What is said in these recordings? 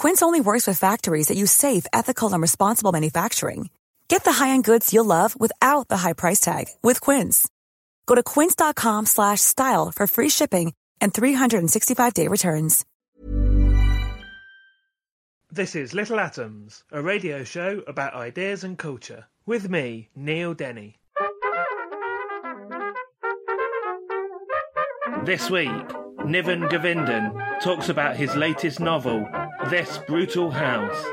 Quince only works with factories that use safe, ethical, and responsible manufacturing. Get the high-end goods you'll love without the high price tag with Quince. Go to quince.com/style for free shipping and 365-day returns. This is Little Atoms, a radio show about ideas and culture, with me, Neil Denny. This week, Niven Govinden talks about his latest novel, This Brutal House.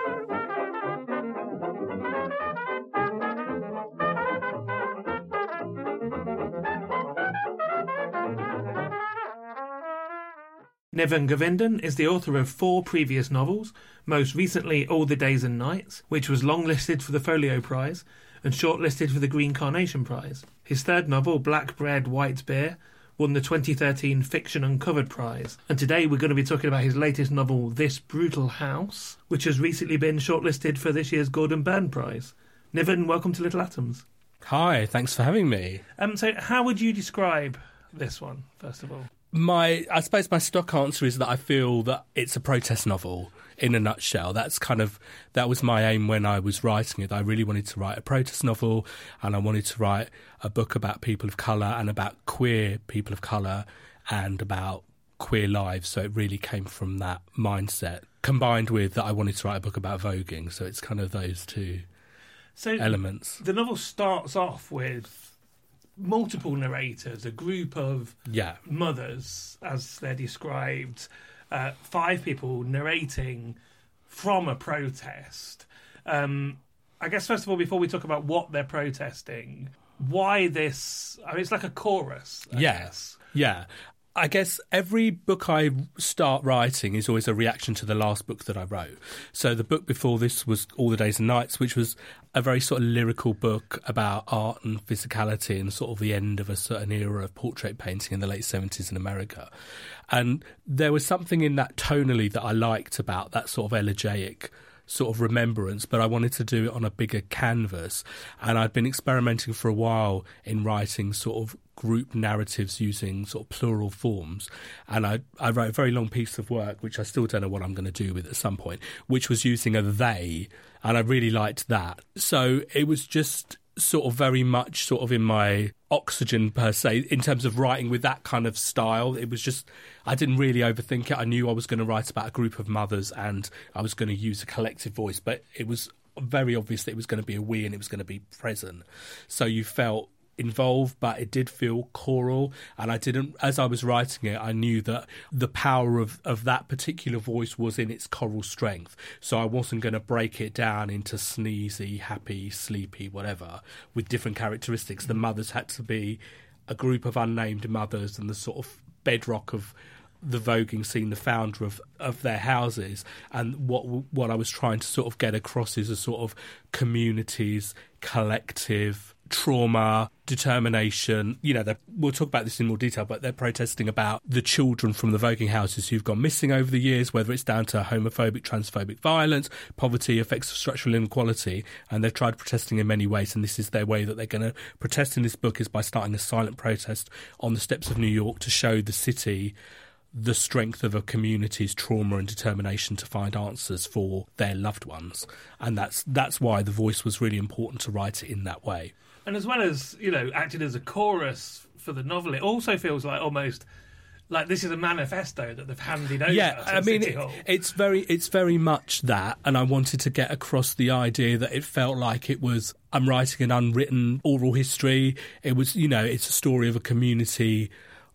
Niven Govinden is the author of four previous novels, most recently All the Days and Nights, which was longlisted for the Folio Prize and shortlisted for the Green Carnation Prize. His third novel, Black Bread, White Beer, won the 2013 Fiction Uncovered Prize. And today we're going to be talking about his latest novel, This Brutal House, which has recently been shortlisted for this year's Gordon Burn Prize. Niven, welcome to Little Atoms. Hi, thanks for having me. Um, so, how would you describe this one, first of all? My, I suppose my stock answer is that I feel that it's a protest novel in a nutshell. That's kind of that was my aim when I was writing it. I really wanted to write a protest novel, and I wanted to write a book about people of color and about queer people of color and about queer lives. So it really came from that mindset, combined with that I wanted to write a book about voguing. So it's kind of those two So, elements. the novel starts off with multiple narrators, a group of Yeah, mothers, as they're described, uh, five people narrating from a protest. Um, I guess first of all, before we talk about what they're protesting, why this? I mean, it's like a chorus. I guess. Yeah. I guess every book I start writing is always a reaction to the last book that I wrote. So the book before this was All the Days and Nights, which was a very sort of lyrical book about art and physicality and sort of the end of a certain era of portrait painting in the late 70s in America. And there was something in that tonally that I liked about that sort of elegiac sort of remembrance, but I wanted to do it on a bigger canvas. And I'd been experimenting for a while in writing sort of group narratives using sort of plural forms. And I, I wrote a very long piece of work, which I still don't know what I'm going to do with at some point, which was using a they. And I really liked that. So it was just sort of very much sort of in my oxygen per se in terms of writing with that kind of style. It was just i didn't really overthink it. I knew i was going to write about a group of mothers and i was going to use a collective voice but it was very obvious that it was going to be a we and it was going to be present. So you felt involved but it did feel choral. And i didn't as i was writing it i knew that the power of of that particular voice was in its choral strength. So i wasn't going to break it down into sneezy happy sleepy whatever with different characteristics. The mothers had to be a group of unnamed mothers and the sort of bedrock of the voguing scene, the founder of, of their houses, and what what I was trying to sort of get across is a sort of communities, collective trauma, determination. You know, we'll talk about this in more detail, but they're protesting about the children from the voguing houses who've gone missing over the years, whether it's down to homophobic, transphobic violence, poverty, effects of structural inequality, and they've tried protesting in many ways. And this is their way that they're going to protest in this book is by starting a silent protest on the steps of New York to show the city the strength of a community's trauma and determination to find answers for their loved ones and that's that's why the voice was really important to write it in that way And as well as you know, acting as a chorus for the novel, it also feels like almost like this is a manifesto that they've handed over. yeah, to I mean, it, it's very, it's very much that, and I wanted to get across the idea that it felt like it was. I'm writing an unwritten oral history. It was, you know, it's a story of a community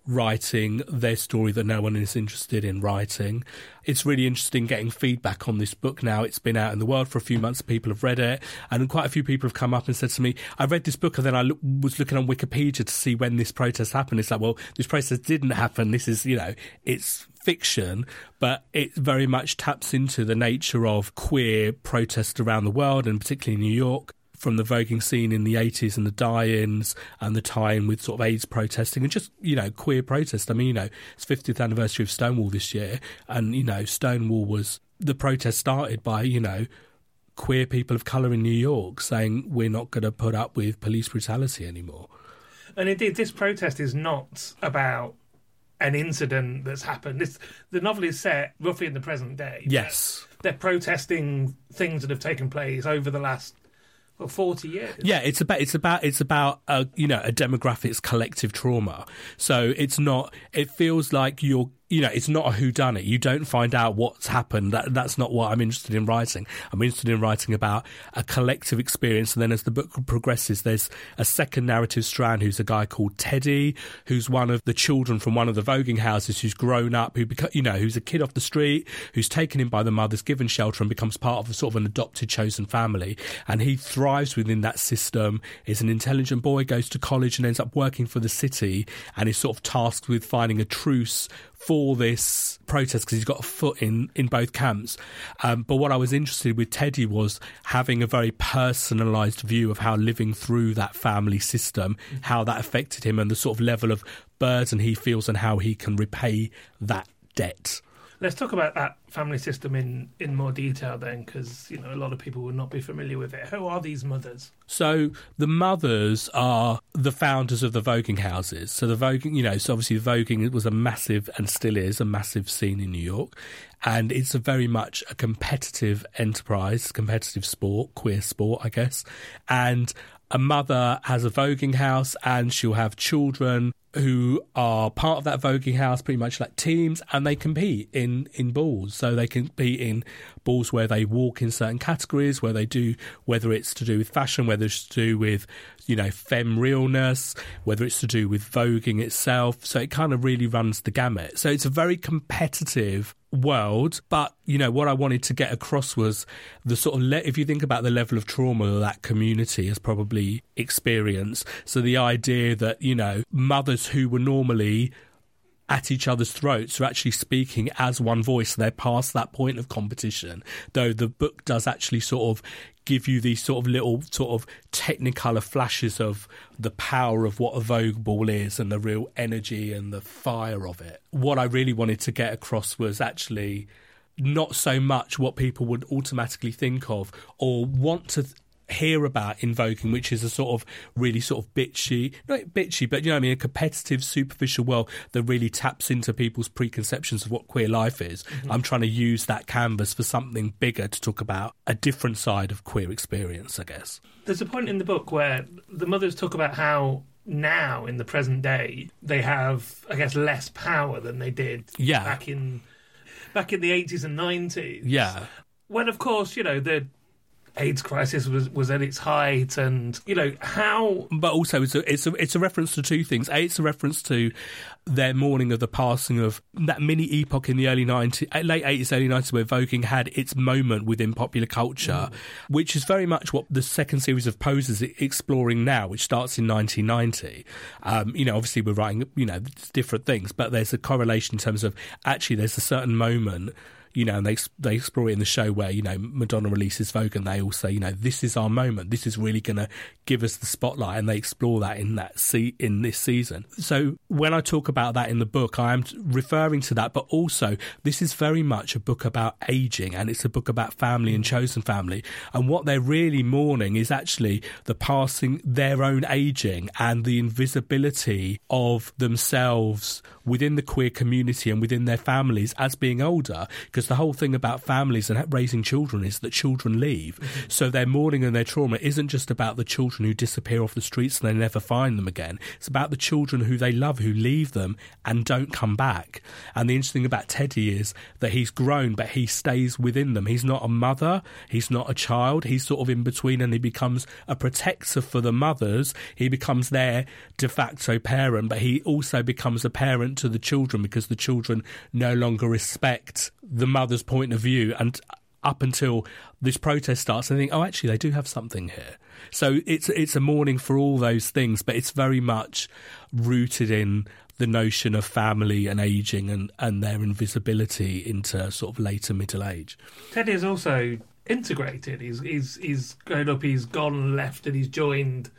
writing their story that no one is interested in writing. It's really interesting getting feedback on this book now. It's been out in the world for a few months. People have read it, and quite a few people have come up and said to me, "I read this book, and then I was looking on Wikipedia to see when this protest happened." It's like, well, this protest didn't happen. This is, you know, it's fiction, but it very much taps into the nature of queer protest around the world, and particularly in New York from the voguing scene in the 80s and the die-ins and the tie-in with sort of AIDS protesting and just, you know, queer protest. I mean, you know, it's 50th anniversary of Stonewall this year and, you know, Stonewall was the protest started by, you know, queer people of colour in New York saying we're not going to put up with police brutality anymore. And indeed, this protest is not about an incident that's happened. This, the novel is set roughly in the present day. Yes. They're protesting things that have taken place over the last well, 40 years. Yeah, it's about it's about it's about a you know a demographic's collective trauma. So it's not. It feels like you're you know it's not a who done it. You don't find out what's happened. That that's not what I'm interested in writing. I'm interested in writing about a collective experience. And then as the book progresses, there's a second narrative strand. Who's a guy called Teddy, who's one of the children from one of the voguing houses, who's grown up, who beca- you know who's a kid off the street, who's taken in by the mothers, given shelter, and becomes part of a sort of an adopted chosen family. And he thrives within that system. Is an intelligent boy, goes to college, and ends up working for the city, and is sort of tasked with finding a truce for this protest because he's got a foot in, in both camps. Um, but what I was interested with Teddy was having a very personalised view of how living through that family system, how that affected him, and the sort of level of burden he feels and how he can repay that debt. Let's talk about that family system in, in more detail then, because you know a lot of people will not be familiar with it. Who are these mothers? So the mothers are the founders of the voguing houses. So the voguing, you know, so obviously voguing was a massive and still is a massive scene in New York, and it's very much a competitive enterprise, competitive sport, queer sport, I guess, and. A mother has a voguing house and she'll have children who are part of that voguing house, pretty much like teams, and they compete in, in balls. So they compete in balls where they walk in certain categories, where they do, whether it's to do with fashion, whether it's to do with, you know, femme realness, whether it's to do with voguing itself. So it kind of really runs the gamut. So it's a very competitive world but you know what i wanted to get across was the sort of le- if you think about the level of trauma that, community has probably experienced so the idea that you know mothers who were normally at each other's throats are actually speaking as one voice. They're past that point of competition, though the book does actually sort of give you these sort of little sort of technicolor flashes of the power of what a Vogue ball is and the real energy and the fire of it. What I really wanted to get across was actually not so much what people would automatically think of or want to hear about invoking, which is a sort of really sort of bitchy, not bitchy, but you know I mean, a competitive, superficial world that really taps into people's preconceptions of what queer life is. Mm-hmm. I'm trying to use that canvas for something bigger to talk about a different side of queer experience, I guess. There's a point in the book where the mothers talk about how now in the present day they have, I guess, less power than they did Yeah. back in back in the 80s and 90s. Yeah. when of course you know the AIDS crisis was was at its height, and you know how but also it's a, it's a it's a reference to two things. A, it's a reference to their mourning of the passing of that mini epoch in the early 90s, late 80s, early 90s, where voguing had its moment within popular culture, which is very much what the second series of Pose is exploring now, which starts in 1990. Um, you know, obviously we're writing, you know, different things, but there's a correlation in terms of actually there's a certain moment you know, and they they explore it in the show where you know Madonna releases Vogue, and they all say, you know, this is our moment. This is really going to give us the spotlight, and they explore that in that se- in this season. So when I talk about that in the book, I am referring to that, but also this is very much a book about aging, and it's a book about family and chosen family, and what they're really mourning is actually the passing, their own aging, and the invisibility of themselves within the queer community and within their families as being older because because the whole thing about families and raising children is that children leave. Mm-hmm. So their mourning and their trauma isn't just about the children who disappear off the streets and they never find them again. It's about the children who they love who leave them and don't come back. And the interesting thing about Teddy is that he's grown, but he stays within them. He's not a mother, he's not a child, he's sort of in between and he becomes a protector for the mothers. He becomes their de facto parent, but he also becomes a parent to the children because the children no longer respect the mother's point of view. And up until this protest starts, I think, oh, actually, they do have something here. So it's it's a mourning for all those things, but it's very much rooted in the notion of family and aging and, and their invisibility into sort of later middle age. Teddy is also integrated. He's he's he's grown up. He's gone left, and he's joined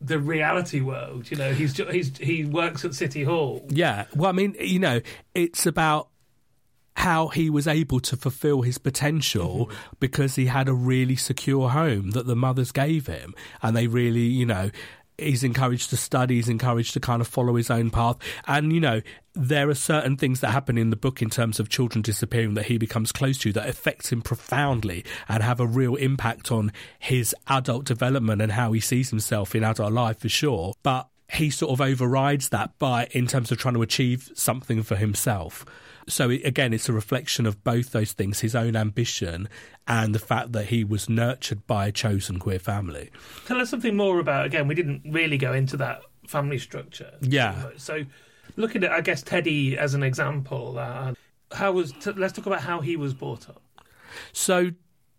the reality world. You know, he's he's he works at City Hall. Yeah. Well, I mean, you know, it's about how he was able to fulfill his potential mm-hmm. because he had a really secure home that the mothers gave him and they really you know he's encouraged to study, he's encouraged to kind of follow his own path. And, you know, there are certain things that happen in the book in terms of children disappearing that he becomes close to that affects him profoundly and have a real impact on his adult development and how he sees himself in adult life for sure. But he sort of overrides that by in terms of trying to achieve something for himself. So again, it's a reflection of both those things: his own ambition and the fact that he was nurtured by a chosen queer family. Tell us something more about. Again, we didn't really go into that family structure. Yeah. So, looking at, I guess, Teddy as an example, uh, how was? T- let's talk about how he was brought up. So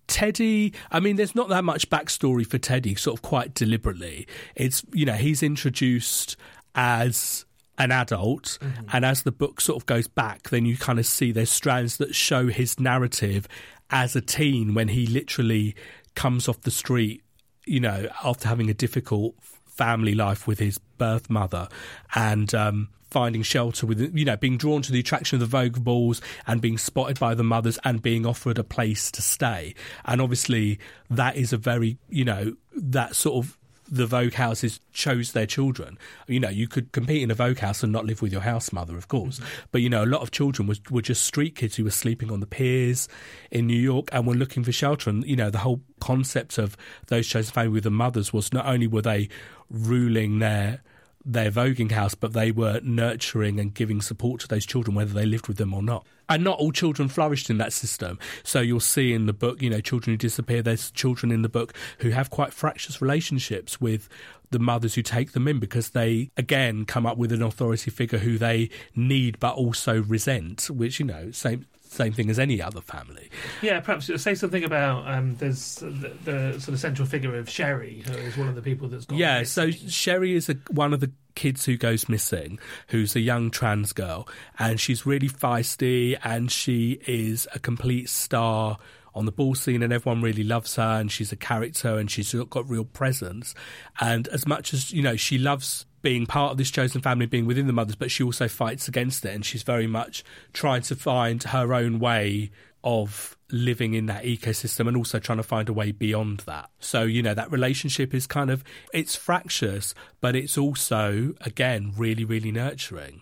Teddy, I mean, there's not that much backstory for Teddy, sort of quite deliberately. It's, you know, he's introduced as an adult. Mm-hmm. And as the book sort of goes back, then you kind of see there's strands that show his narrative as a teen when he literally comes off the street, you know, after having a difficult family life with his birth mother and um, finding shelter with, you know, being drawn to the attraction of the Vogue balls and being spotted by the mothers and being offered a place to stay. And obviously, that is a very, you know, that sort of the Vogue houses chose their children. You know, you could compete in a Vogue house and not live with your house mother, of course. Mm-hmm. But, you know, a lot of children was, were just street kids who were sleeping on the piers in New York and were looking for shelter. And, you know, the whole concept of those chosen family with the mothers was not only were they ruling their their voguing house, but they were nurturing and giving support to those children, whether they lived with them or not. And not all children flourished in that system. So you'll see in the book, you know, children who disappear, there's children in the book who have quite fractious relationships with the mothers who take them in because they, again, come up with an authority figure who they need but also resent, which, you know, same same thing as any other family. Yeah, perhaps say something about um, there's the, the, sort of central figure of Sherry, who is one of the people that's gone. Yeah, so Sherry is a, one of the kids who goes missing, who's a young trans girl, and she's really feisty, and she is a complete star on the ball scene and everyone really loves her and she's a character and she's got real presence and as much as you know she loves being part of this chosen family, being within the mothers, but she also fights against it, and she's very much trying to find her own way of living in that ecosystem and also trying to find a way beyond that. So, you know, that relationship is kind of it's fractious, but it's also again really really nurturing.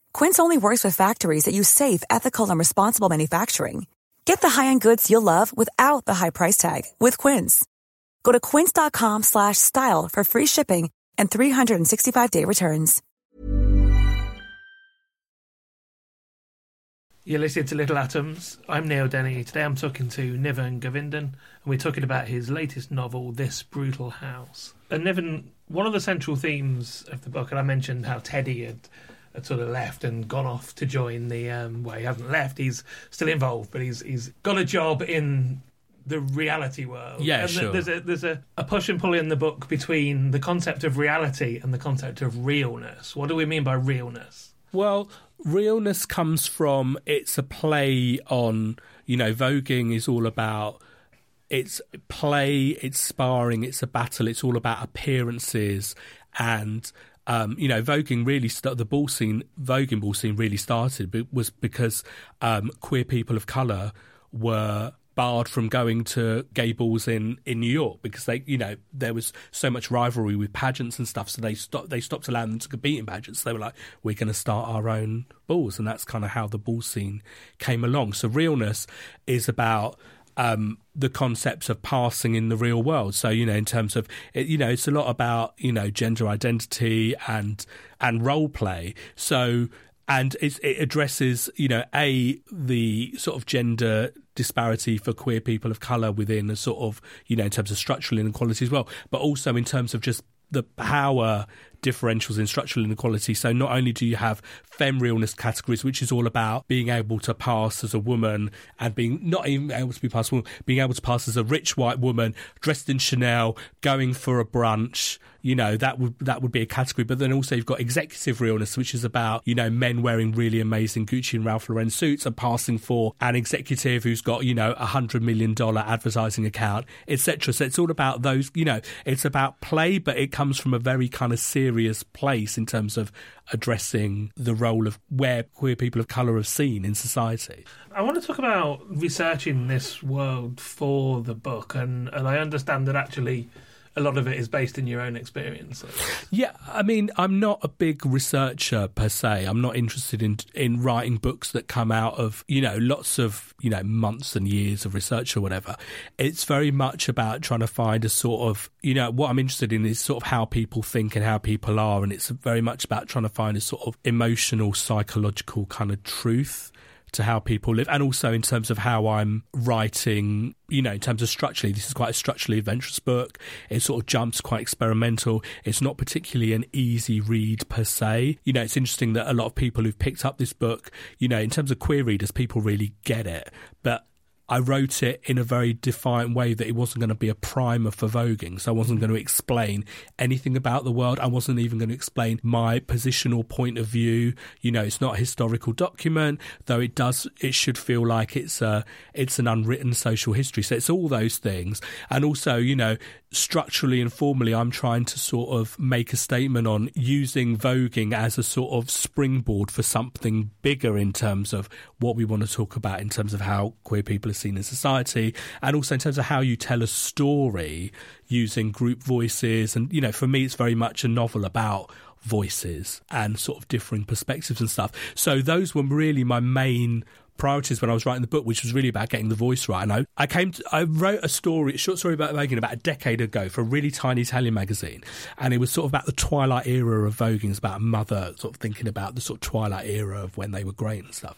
Quince only works with factories that use safe, ethical, and responsible manufacturing. Get the high-end goods you'll love without the high price tag with Quince. Go to quince.com slash style for free shipping and 365-day returns. You're listening to Little Atoms. I'm Neil Denny. Today I'm talking to Niven Govinden, and we're talking about his latest novel, This Brutal House. And Niven, one of the central themes of the book, and I mentioned how Teddy had, had sort of left and gone off to join the. Um, well, he hasn't left; he's still involved, but he's he's got a job in the reality world. Yeah, and sure. There's a there's a, a push and pull in the book between the concept of reality and the concept of realness. What do we mean by realness? Well, realness comes from it's a play on, you know, voguing is all about it's play, it's sparring, it's a battle, it's all about appearances and um, you know, voguing really st- the ball scene, voguing ball scene really started was because um, queer people of color were barred from going to gay balls in, in New York because they, you know, there was so much rivalry with pageants and stuff. So they stopped they stopped allowing them to compete in pageants. So They were like, we're going to start our own balls, and that's kind of how the ball scene came along. So realness is about um, the concepts of passing in the real world. So you know, in terms of you know, it's a lot about you know gender identity and and role play. So and it, it addresses you know a the sort of gender disparity for queer people of color within a sort of you know in terms of structural inequality as well, but also in terms of just the power differentials in structural inequality. So not only do you have femme realness categories, which is all about being able to pass as a woman and being not even able to be passed, being able to pass as a rich white woman dressed in Chanel, going for a brunch. You know that would that would be a category, but then also you've got executive realness, which is about you know men wearing really amazing Gucci and Ralph Lauren suits and passing for an executive who's got you know a hundred million dollar advertising account, etc. So it's all about those. You know, it's about play, but it comes from a very kind of serious place in terms of addressing the role of where queer people of colour are seen in society. I want to talk about researching this world for the book, and, and I understand that actually a lot of it is based in your own experiences. Yeah, I mean, I'm not a big researcher per se. I'm not interested in in writing books that come out of you know lots of you know months and years of research or whatever. It's very much about trying to find a sort of you know what I'm interested in is sort of how people think and how people are, and it's very much about trying to find a sort of emotional, psychological kind of truth to how people live, and also in terms of how I'm writing. You know, in terms of structurally, this is quite a structurally adventurous book. It sort of jumps quite experimental. It's not particularly an easy read per se. You know, it's interesting that a lot of people who've picked up this book, you know, in terms of queer readers, people really get it, but I wrote it in a very defiant way that it wasn't going to be a primer for voguing. So I wasn't going to explain anything about the world. I wasn't even going to explain my positional point of view. You know, it's not a historical document, though it does, it should feel like it's a, it's an unwritten social history. So it's all those things. And also, you know, structurally and formally, I'm trying to sort of make a statement on using voguing as a sort of springboard for something bigger in terms of what we want to talk about in terms of how queer people are seen in society and also in terms of how you tell a story using group voices. And, you know, for me, it's very much a novel about voices and sort of differing perspectives and stuff. So those were really my main priorities when I was writing the book, which was really about getting the voice right. And I, I came, to, I wrote a story, a short story about voguing about a decade ago for a really tiny Italian magazine, and it was sort of about the twilight era of voguing. About a mother sort of thinking about the sort of twilight era of when they were great and stuff.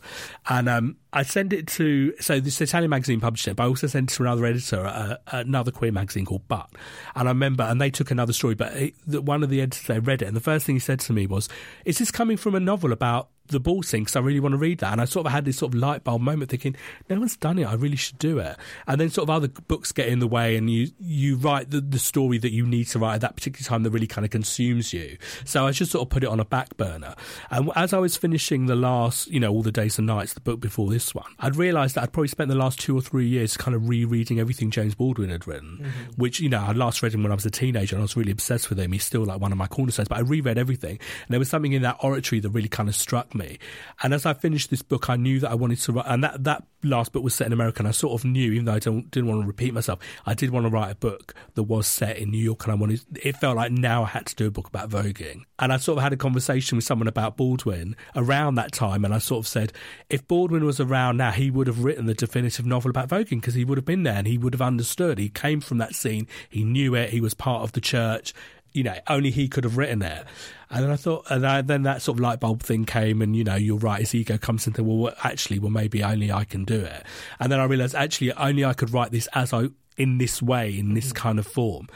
And um, I sent it to so this Italian magazine published it, but I also sent it to another editor at another queer magazine called But. And I remember, and they took another story, but it, one of the editors they read it, and the first thing he said to me was, "Is this coming from a novel about the ball scene because I really want to read that. And I sort of had this sort of light bulb moment thinking, no one's done it. I really should do it. And then sort of other books get in the way and you, you write the, the story that you need to write at that particular time that really kind of consumes you. So I just sort of put it on a back burner. And as I was finishing the last, you know, all the days and nights, the book before this one, I'd realised that I'd probably spent the last two or three years kind of rereading everything James Baldwin had written, mm-hmm. which, you know, I last read him when I was a teenager and I was really obsessed with him. He's still like one of my cornerstones, but I reread everything. And there was something in that oratory that really kind of struck me. And as I finished this book, I knew that I wanted to write, and that, that last book was set in America, and I sort of knew, even though I don't, didn't want to repeat myself, I did want to write a book that was set in New York, and I wanted, it felt like now I had to do a book about voguing. And I sort of had a conversation with someone about Baldwin around that time, and I sort of said, if Baldwin was around now, he would have written the definitive novel about voguing because he would have been there and he would have understood. He came from that scene, he knew it, he was part of the church, you know, only he could have written it. And then I thought, and I, then that sort of light bulb thing came, and you know, you're right. His ego comes into, well, actually, well, maybe only I can do it. And then I realised, actually, only I could write this as I in this way, in this kind of form.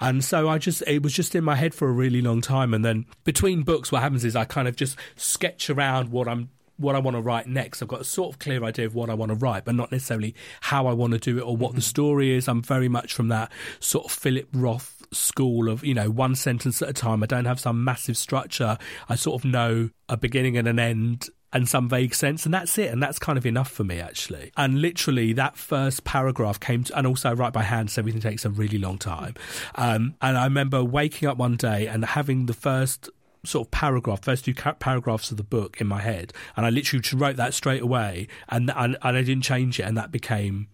And so I just, it was just in my head for a really long time. And then between books, what happens is I kind of just sketch around what I'm what I want to write next. I've got a sort of clear idea of what I want to write, but not necessarily how I want to do it or what mm-hmm. the story is. I'm very much from that sort of Philip Roth school of, you know, one sentence at a time. I don't have some massive structure. I sort of know a beginning and an end and some vague sense, and that's it. And that's kind of enough for me, actually. And literally, that first paragraph came, to, and also I write by hand, so everything takes a really long time. Um, and I remember waking up one day and having the first sort of paragraph, first two paragraphs of the book in my head, and I literally wrote that straight away, and and, and I didn't change it, and that became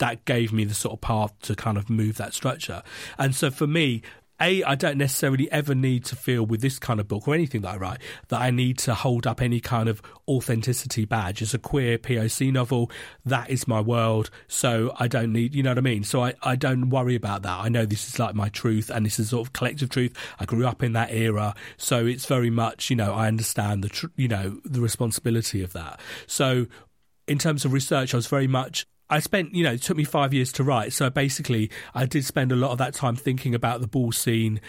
that gave me the sort of path to kind of move that structure. And so for me, a, I don't necessarily ever need to feel with this kind of book or anything that I write that I need to hold up any kind of authenticity badge. It's a queer POC novel. That is my world. So I don't need, you know what I mean? So I, I don't worry about that. I know this is like my truth and this is sort of collective truth. I grew up in that era. So it's very much, you know, I understand the, tr- you know, the responsibility of that. So in terms of research, I was very much I spent, you know, it took me five years to write. So basically, I did spend a lot of that time thinking about the ball scene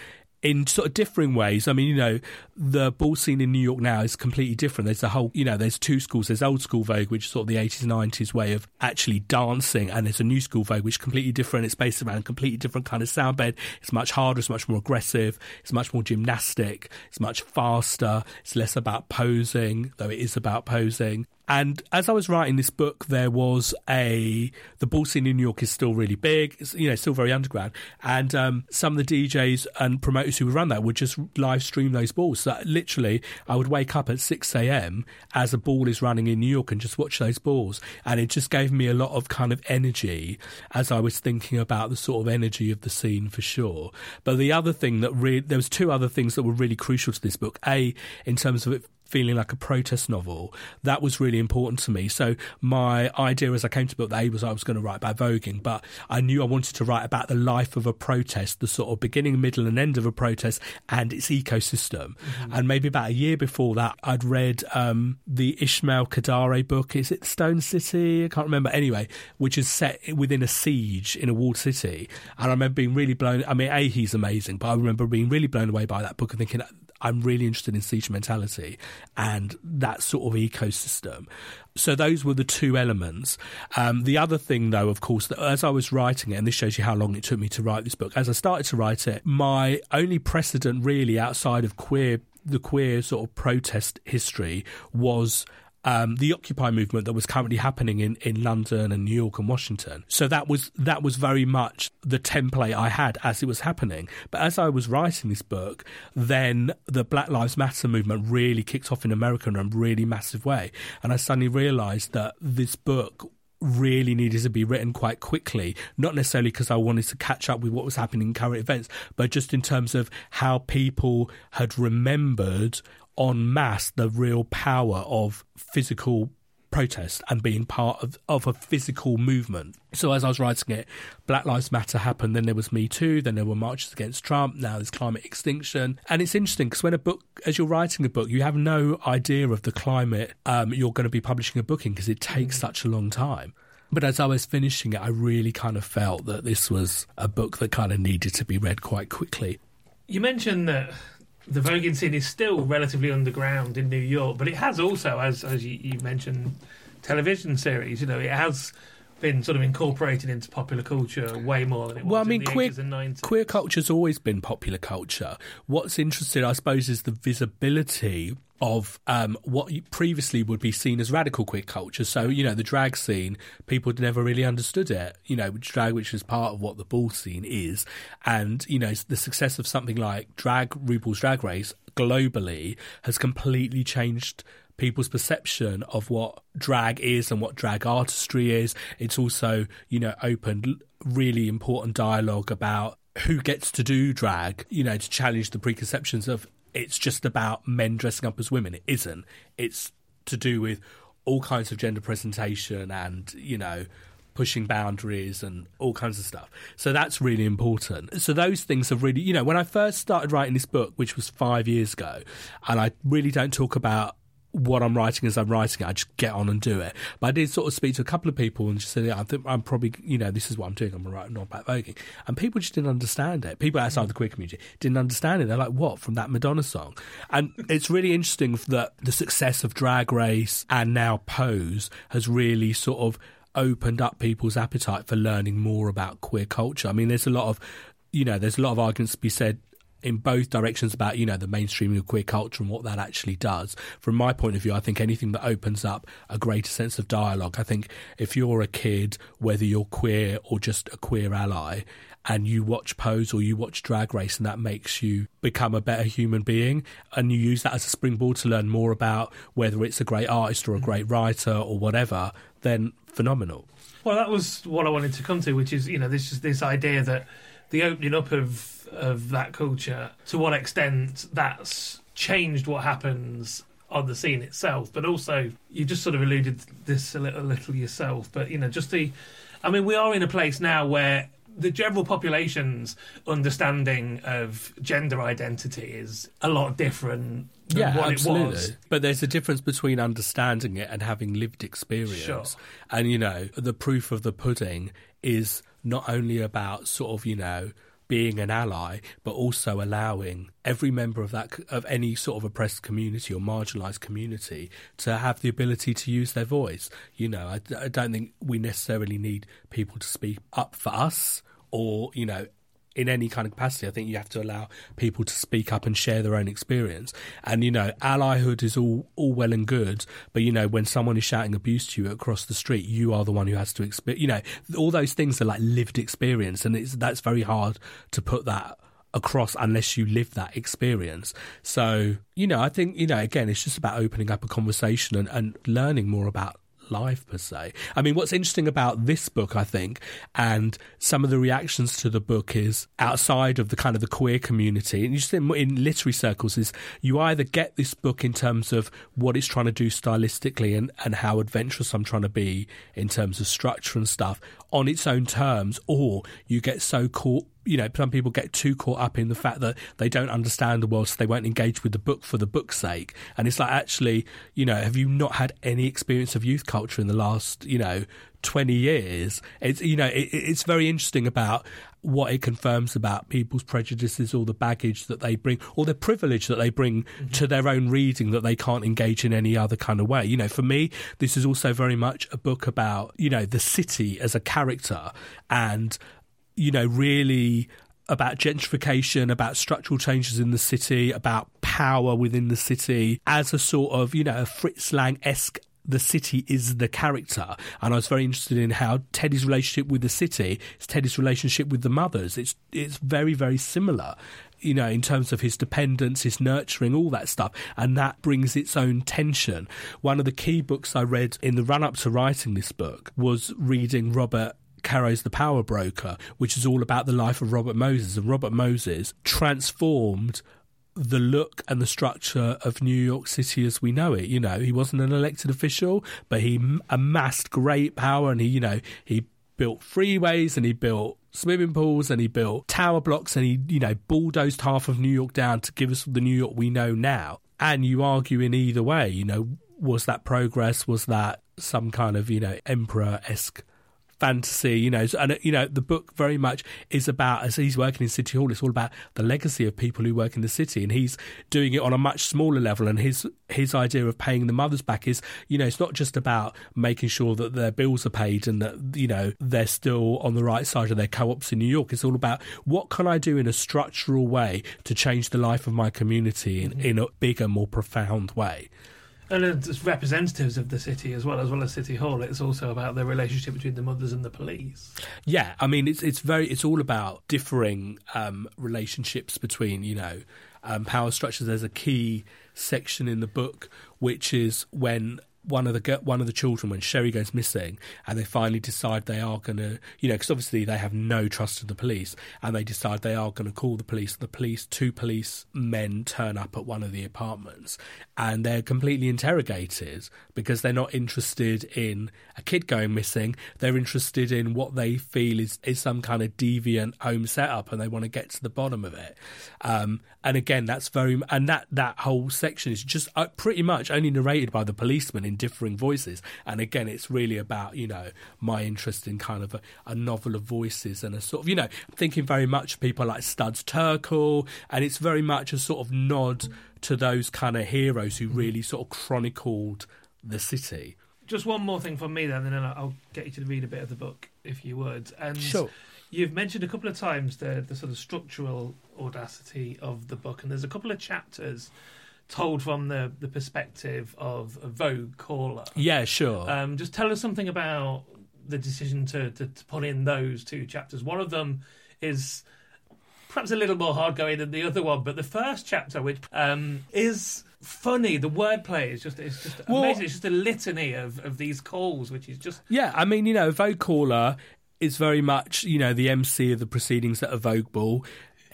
in sort of differing ways. I mean, you know, the ball scene in New York now is completely different. There's a whole, you know, there's two schools. There's old school Vogue, which is sort of the 80s, 90s way of actually dancing, and there's a new school Vogue, which is completely different. It's based around a completely different kind of sound bed. It's much harder. It's much more aggressive. It's much more gymnastic. It's much faster. It's less about posing, though it is about posing. And as I was writing this book, there was a the ball scene in New York is still really big. It's you know still very underground, and um, some of the DJs and promoters who would run that would just live stream those balls. So literally, I would wake up at six a.m. as a ball is running in New York and just watch those balls, and it just gave me a lot of kind of energy as I was thinking about the sort of energy of the scene for sure. But the other thing that really there was two other things that were really crucial to this book. A in terms of it feeling like a protest novel, that was really important to me. So my idea as I came to book the A was I was going to write about voguing, but I knew I wanted to write about the life of a protest, the sort of beginning, middle, and end of a protest, and its ecosystem. Mm-hmm. And maybe about a year before that, I'd read um, the Ismail Kadare book. Is it Stone City? I can't remember. Anyway, which is set within a siege in a walled city, and I remember being really blown. I mean, a he's amazing, but I remember being really blown away by that book and thinking I'm really interested in siege mentality and that sort of ecosystem. So those were the two elements. Um, the other thing, though, of course, that as I was writing it, and this shows you how long it took me to write this book, as I started to write it, my only precedent really outside of queer the queer sort of protest history was um, the Occupy movement that was currently happening in, in London and New York and Washington. So that was that was very much the template I had as it was happening. But as I was writing this book, then the Black Lives Matter movement really kicked off in America in a really massive way, and I suddenly realised that this book really needed to be written quite quickly, not necessarily because I wanted to catch up with what was happening in current events, but just in terms of how people had remembered en masse the real power of physical protest and being part of, of a physical movement. So as I was writing it, Black Lives Matter happened, then there was Me Too, then there were marches against Trump, now there's climate extinction. And it's interesting because when a book, as you're writing a book, you have no idea of the climate um, you're going to be publishing a book in because it takes such a long time. But as I was finishing it, I really kind of felt that this was a book that kind of needed to be read quite quickly. You mentioned that the voguing scene is still relatively underground in New York, but it has also, as as you, you mentioned, television series. You know, it has been sort of incorporated into popular culture way more than it was Well, I mean, in the queer, 80s and 90s. queer culture's always been popular culture. What's interesting, I suppose, is the visibility of um, what previously would be seen as radical queer culture. So, you know, the drag scene, people never really understood it, you know, drag, which is part of what the ball scene is. And, you know, the success of something like drag, RuPaul's Drag Race globally has completely changed people's perception of what drag is and what drag artistry is. It's also, you know, opened really important dialogue about who gets to do drag, you know, to challenge the preconceptions of it's just about men dressing up as women. It isn't. It's to do with all kinds of gender presentation and, you know, pushing boundaries and all kinds of stuff. So that's really important. So those things have really, you know, when I first started writing this book, which was five years ago, and I really don't talk about what I'm writing as I'm writing it, I just get on and do it. But I did sort of speak to a couple of people and just said, yeah, I think I'm probably, you know, this is what I'm doing. I'm writing about voguing. And people just didn't understand it. People outside of the queer community didn't understand it. They're like, what, from that Madonna song? And it's really interesting that the success of Drag Race and now Pose has really sort of opened up people's appetite for learning more about queer culture. I mean, there's a lot of, you know, there's a lot of arguments to be said in both directions about you know the mainstreaming of queer culture and what that actually does. From my point of view, I think anything that opens up a greater sense of dialogue. I think if you're a kid, whether you're queer or just a queer ally, and you watch Pose or you watch Drag Race, and that makes you become a better human being, and you use that as a springboard to learn more about whether it's a great artist or a great writer or whatever, then phenomenal. Well, that was what I wanted to come to, which is you know this this idea that the opening up of of that culture to what extent that's changed what happens on the scene itself, but also you just sort of alluded this a little, a little yourself, but you know just the, I mean we are in a place now where the general population's understanding of gender identity is a lot different than yeah, what absolutely. it was. But there's a difference between understanding it and having lived experience. Sure. And you know, the proof of the pudding is not only about sort of you know being an ally, but also allowing every member of that of any sort of oppressed community or marginalised community to have the ability to use their voice. You know, I, I don't think we necessarily need people to speak up for us, or you know, in any kind of capacity. I think you have to allow people to speak up and share their own experience. And you know, allyhood is all all well and good, but you know, when someone is shouting abuse to you across the street, you are the one who has to experience. You know, all those things are like lived experience, and it's that's very hard to put that across unless you live that experience. So, you know, I think, you know, again, it's just about opening up a conversation and, and learning more about life per se. I mean, what's interesting about this book, I think, and some of the reactions to the book is outside of the kind of the queer community, and you just in, in literary circles, is you either get this book in terms of what it's trying to do stylistically and, and how adventurous I'm trying to be in terms of structure and stuff on its own terms, or you get so caught you know, some people get too caught up in the fact that they don't understand the world, so they won't engage with the book for the book's sake. And it's like, actually, you know, have you not had any experience of youth culture in the last, you know, 20 years? It's, you know, it, it's very interesting about what it confirms about people's prejudices or the baggage that they bring or the privilege that they bring mm-hmm. to their own reading that they can't engage in any other kind of way. You know, for me, this is also very much a book about, you know, the city as a character and you know, really about gentrification, about structural changes in the city, about power within the city as a sort of, you know, a Fritz Lang esque the city is the character. And I was very interested in how Teddy's relationship with the city is Teddy's relationship with the mothers. It's it's very, very similar. You know, in terms of his dependence, his nurturing, all that stuff, and that brings its own tension. One of the key books I read in the run up to writing this book was reading Robert Caro's The Power Broker, which is all about the life of Robert Moses. And Robert Moses transformed the look and the structure of New York City as we know it. You know, he wasn't an elected official, but he amassed great power and he, you know, he built freeways and he built swimming pools and he built tower blocks and he, you know, bulldozed half of New York down to give us the New York we know now. And you argue in either way, you know, was that progress? Was that some kind of, you know, emperor esque fantasy, you know, and uh, you know the book very much is about as he's working in City Hall, it's all about the legacy of people who work in the city, and he's doing it on a much smaller level. And his his idea of paying the mothers back is, you know, it's not just about making sure that their bills are paid and that you know they're still on the right side of their co-ops in New York. It's all about what can I do in a structural way to change the life of my community in, mm-hmm. in a bigger, more profound way and as representatives of the city as well as well as city hall it's also about the relationship between the mothers and the police. Yeah i mean it's it's very it's all about differing um, relationships between you know um, power structures. There's a key section in the book which is when one of the one of the children when Sherry goes missing, and they finally decide they are going to, you know, because obviously they have no trust in the police, and they decide they are going to call the police. The police, two police men, turn up at one of the apartments, and they're completely interrogated because they're not interested in a kid going missing. They're interested in what they feel is is some kind of deviant home setup, and they want to get to the bottom of it. Um, and again, that's very and that that whole section is just uh, pretty much only narrated by the policeman in differing voices. And again, it's really about, you know, my interest in kind of a, a novel of voices and a sort of, you know, I'm thinking very much of people like Studs Terkel. And it's very much a sort of nod to those kind of heroes who really sort of chronicled the city. Just one more thing from me then, and then I'll get you to read a bit of the book, if you would. And sure. You've mentioned a couple of times the the sort of structural audacity of the book, and there's a couple of chapters told from the, the perspective of a Vogue caller. Yeah, sure. Um, just tell us something about the decision to, to, to put in those two chapters. One of them is perhaps a little more hard going than the other one, but the first chapter, which um, is funny, the wordplay is just it's just well, amazing. It's just a litany of, of these calls, which is just yeah. I mean, you know, Vogue caller is very much you know the MC of the proceedings at a Vogue ball.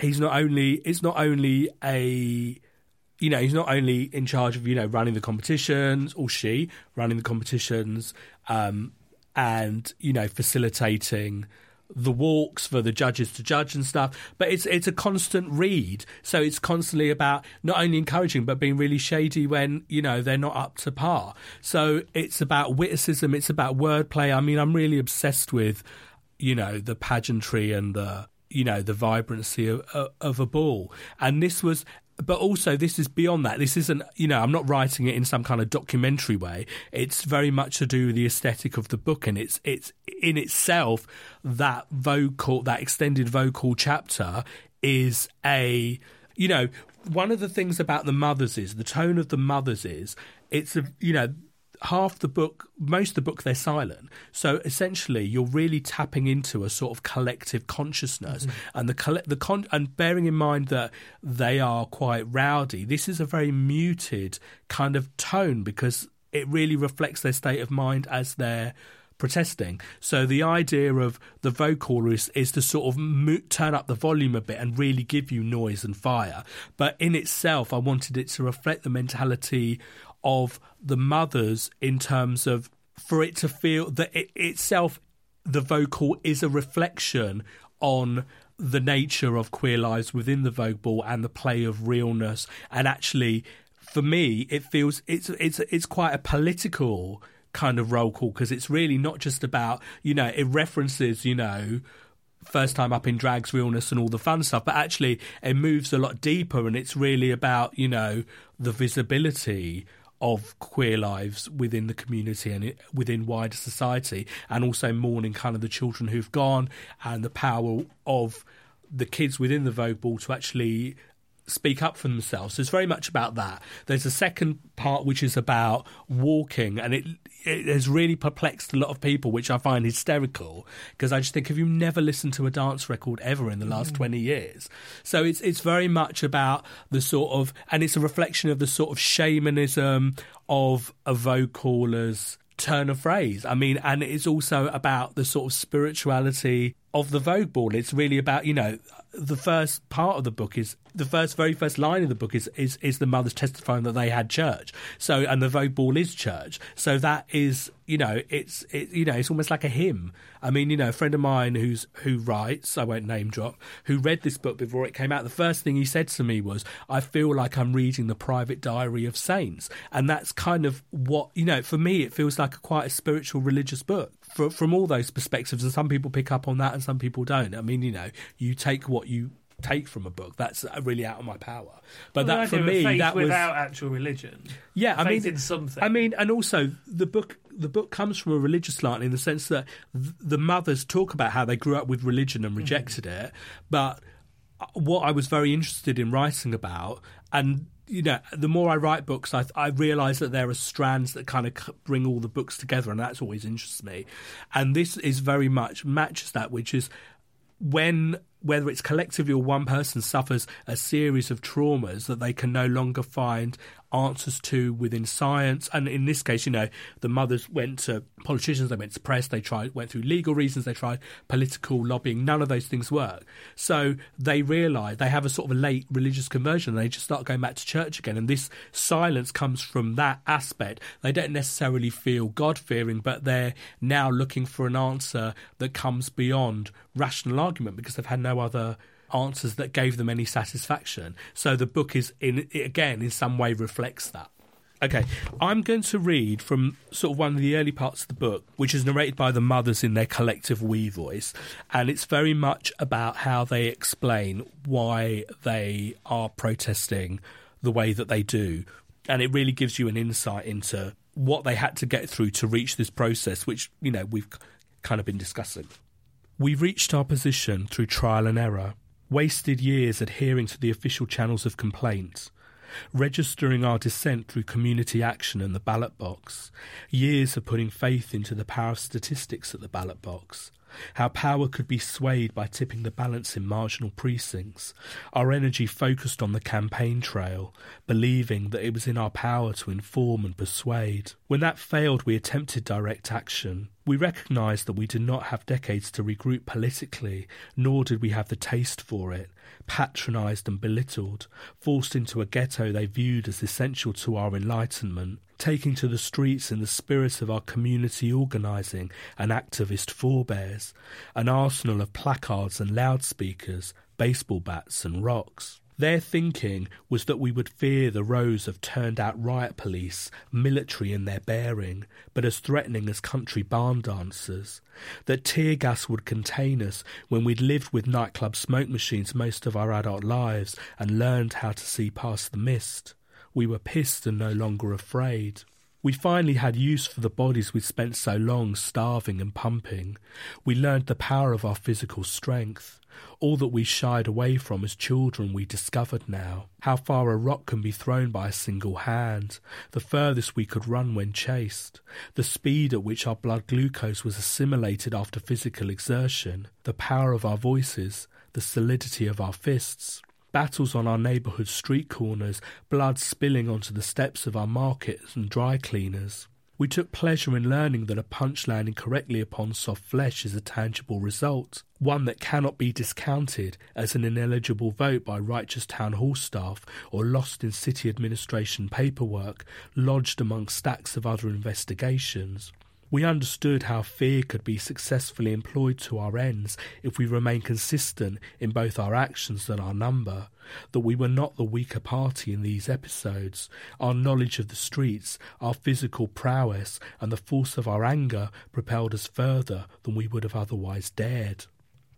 He's not only it's not only a you know, he's not only in charge of, you know, running the competitions, or she running the competitions, um, and, you know, facilitating the walks for the judges to judge and stuff. But it's it's a constant read. So it's constantly about not only encouraging but being really shady when, you know, they're not up to par. So it's about witticism, it's about wordplay. I mean, I'm really obsessed with, you know, the pageantry and the you know the vibrancy of, of, a ball and this was but also this is beyond that. This isn't, you know, I'm not writing it in some kind of documentary way. It's very much to do with the aesthetic of the book, and it's it's in itself that vocal, that extended vocal chapter is a, you know, one of the things about the mothers is the tone of the mothers is it's a, you know, half the book, most of the book, they're silent. So essentially, you're really tapping into a sort of collective consciousness, mm-hmm. and the the con- and bearing in mind that they are quite rowdy. This is a very muted kind of tone because it really reflects their state of mind as they're protesting. So the idea of the vocal is, is to sort of mo- turn up the volume a bit and really give you noise and fire. But in itself, I wanted it to reflect the mentality of the mothers in terms of for it to feel that it itself the vocal is a reflection on the nature of queer lives within the Vogue ball and the play of realness and actually for me it feels it's it's it's quite a political kind of roll call because it's really not just about you know it references you know first time up in drags realness and all the fun stuff but actually it moves a lot deeper and it's really about you know the visibility of queer lives within the community and within wider society, and also mourning kind of the children who've gone and the power of the kids within the Vogue Ball to actually speak up for themselves. So it's very much about that. There's a second part which is about walking, and it it has really perplexed a lot of people, which I find hysterical because I just think, have you never listened to a dance record ever in the last mm. 20 years? So it's it's very much about the sort of, and it's a reflection of the sort of shamanism of a vocaler's turn of phrase. I mean, and it's also about the sort of spirituality of the Vogue Ball, it's really about you know the first part of the book is the first very first line of the book is is is the mothers testifying that they had church. So and the Vogue Ball is church. So that is you know it's it, you know it's almost like a hymn. I mean you know a friend of mine who's who writes I won't name drop who read this book before it came out. The first thing he said to me was I feel like I'm reading the private diary of saints, and that's kind of what you know for me it feels like a quite a spiritual religious book from all those perspectives. And some people pick up on that and some people don't. I mean you know you take what you take from a book. That's really out of my power. But Well, that for me, faith that was without actual religion. yeah. I mean, in something. I mean, and also the book. The book comes from a religious slant in the sense that th- the mothers talk about how they grew up with religion and rejected it. But uh, what I was very interested in writing about, and you know, the more I write books, I, I realise that there are strands that kind of bring all the books together, and that's always interests me. And this is very much matches that, which is when whether it's collectively or one person suffers a series of traumas that they can no longer find answers to within science. And in this case you know the mothers went to politicians they went to press they tried went through legal reasons they tried political lobbying. None of those things work. So they realize they have a sort of a late religious conversion and they just start going back to church again. And this silence comes from that aspect. They don't necessarily feel god fearing but they're now looking for an answer that comes beyond rational argument because they've had no other answers that gave them any satisfaction. So the book is in again in some way reflects that. Okay, I'm going to read from sort of one of the early parts of the book, which is narrated by the mothers in their collective we voice, and it's very much about how they explain why they are protesting the way that they do, and it really gives you an insight into what they had to get through to reach this process, which you know we've kind of been discussing. We reached our position through trial and error, wasted years adhering to the official channels of complaint, registering our dissent through community action and the ballot box, years of putting faith into the power of statistics at the ballot box, how power could be swayed by tipping the balance in marginal precincts, our energy focused on the campaign trail, believing that it was in our power to inform and persuade. When that failed, we attempted direct action. We recognised that we did not have decades to regroup politically, nor did we have the taste for it. Patronised and belittled, forced into a ghetto they viewed as essential to our enlightenment, taking to the streets in the spirit of our community organising and activist forebears, an arsenal of placards and loudspeakers, baseball bats and rocks. Their thinking was that we would fear the rows of turned out riot police, military in their bearing, but as threatening as country barn dancers. That tear gas would contain us when we'd lived with nightclub smoke machines most of our adult lives and learned how to see past the mist. We were pissed and no longer afraid. We finally had use for the bodies we'd spent so long starving and pumping. We learned the power of our physical strength. All that we shied away from as children we discovered now. How far a rock can be thrown by a single hand. The furthest we could run when chased. The speed at which our blood glucose was assimilated after physical exertion. The power of our voices. The solidity of our fists battles on our neighbourhood street corners, blood spilling onto the steps of our markets and dry cleaners. We took pleasure in learning that a punch landing correctly upon soft flesh is a tangible result, one that cannot be discounted as an ineligible vote by righteous town hall staff or lost in city administration paperwork lodged among stacks of other investigations. We understood how fear could be successfully employed to our ends if we remain consistent in both our actions and our number, that we were not the weaker party in these episodes. Our knowledge of the streets, our physical prowess, and the force of our anger propelled us further than we would have otherwise dared.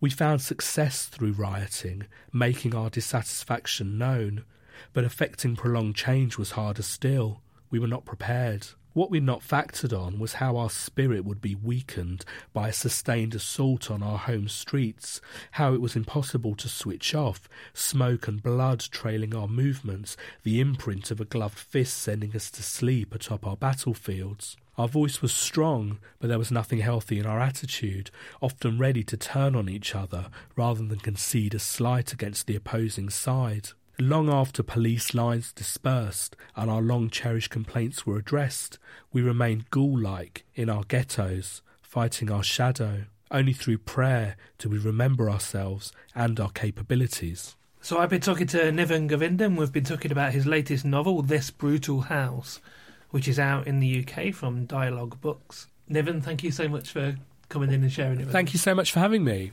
We found success through rioting, making our dissatisfaction known, but effecting prolonged change was harder still. We were not prepared. What we'd not factored on was how our spirit would be weakened by a sustained assault on our home streets, how it was impossible to switch off, smoke and blood trailing our movements, the imprint of a gloved fist sending us to sleep atop our battlefields. Our voice was strong, but there was nothing healthy in our attitude, often ready to turn on each other rather than concede a slight against the opposing side. Long after police lines dispersed and our long cherished complaints were addressed, we remained ghoul like in our ghettos, fighting our shadow. Only through prayer do we remember ourselves and our capabilities. So I've been talking to Niven Govinden. We've been talking about his latest novel, This Brutal House, which is out in the UK from Dialogue Books. Niven, thank you so much for coming in and sharing it with Thank you so much for having me.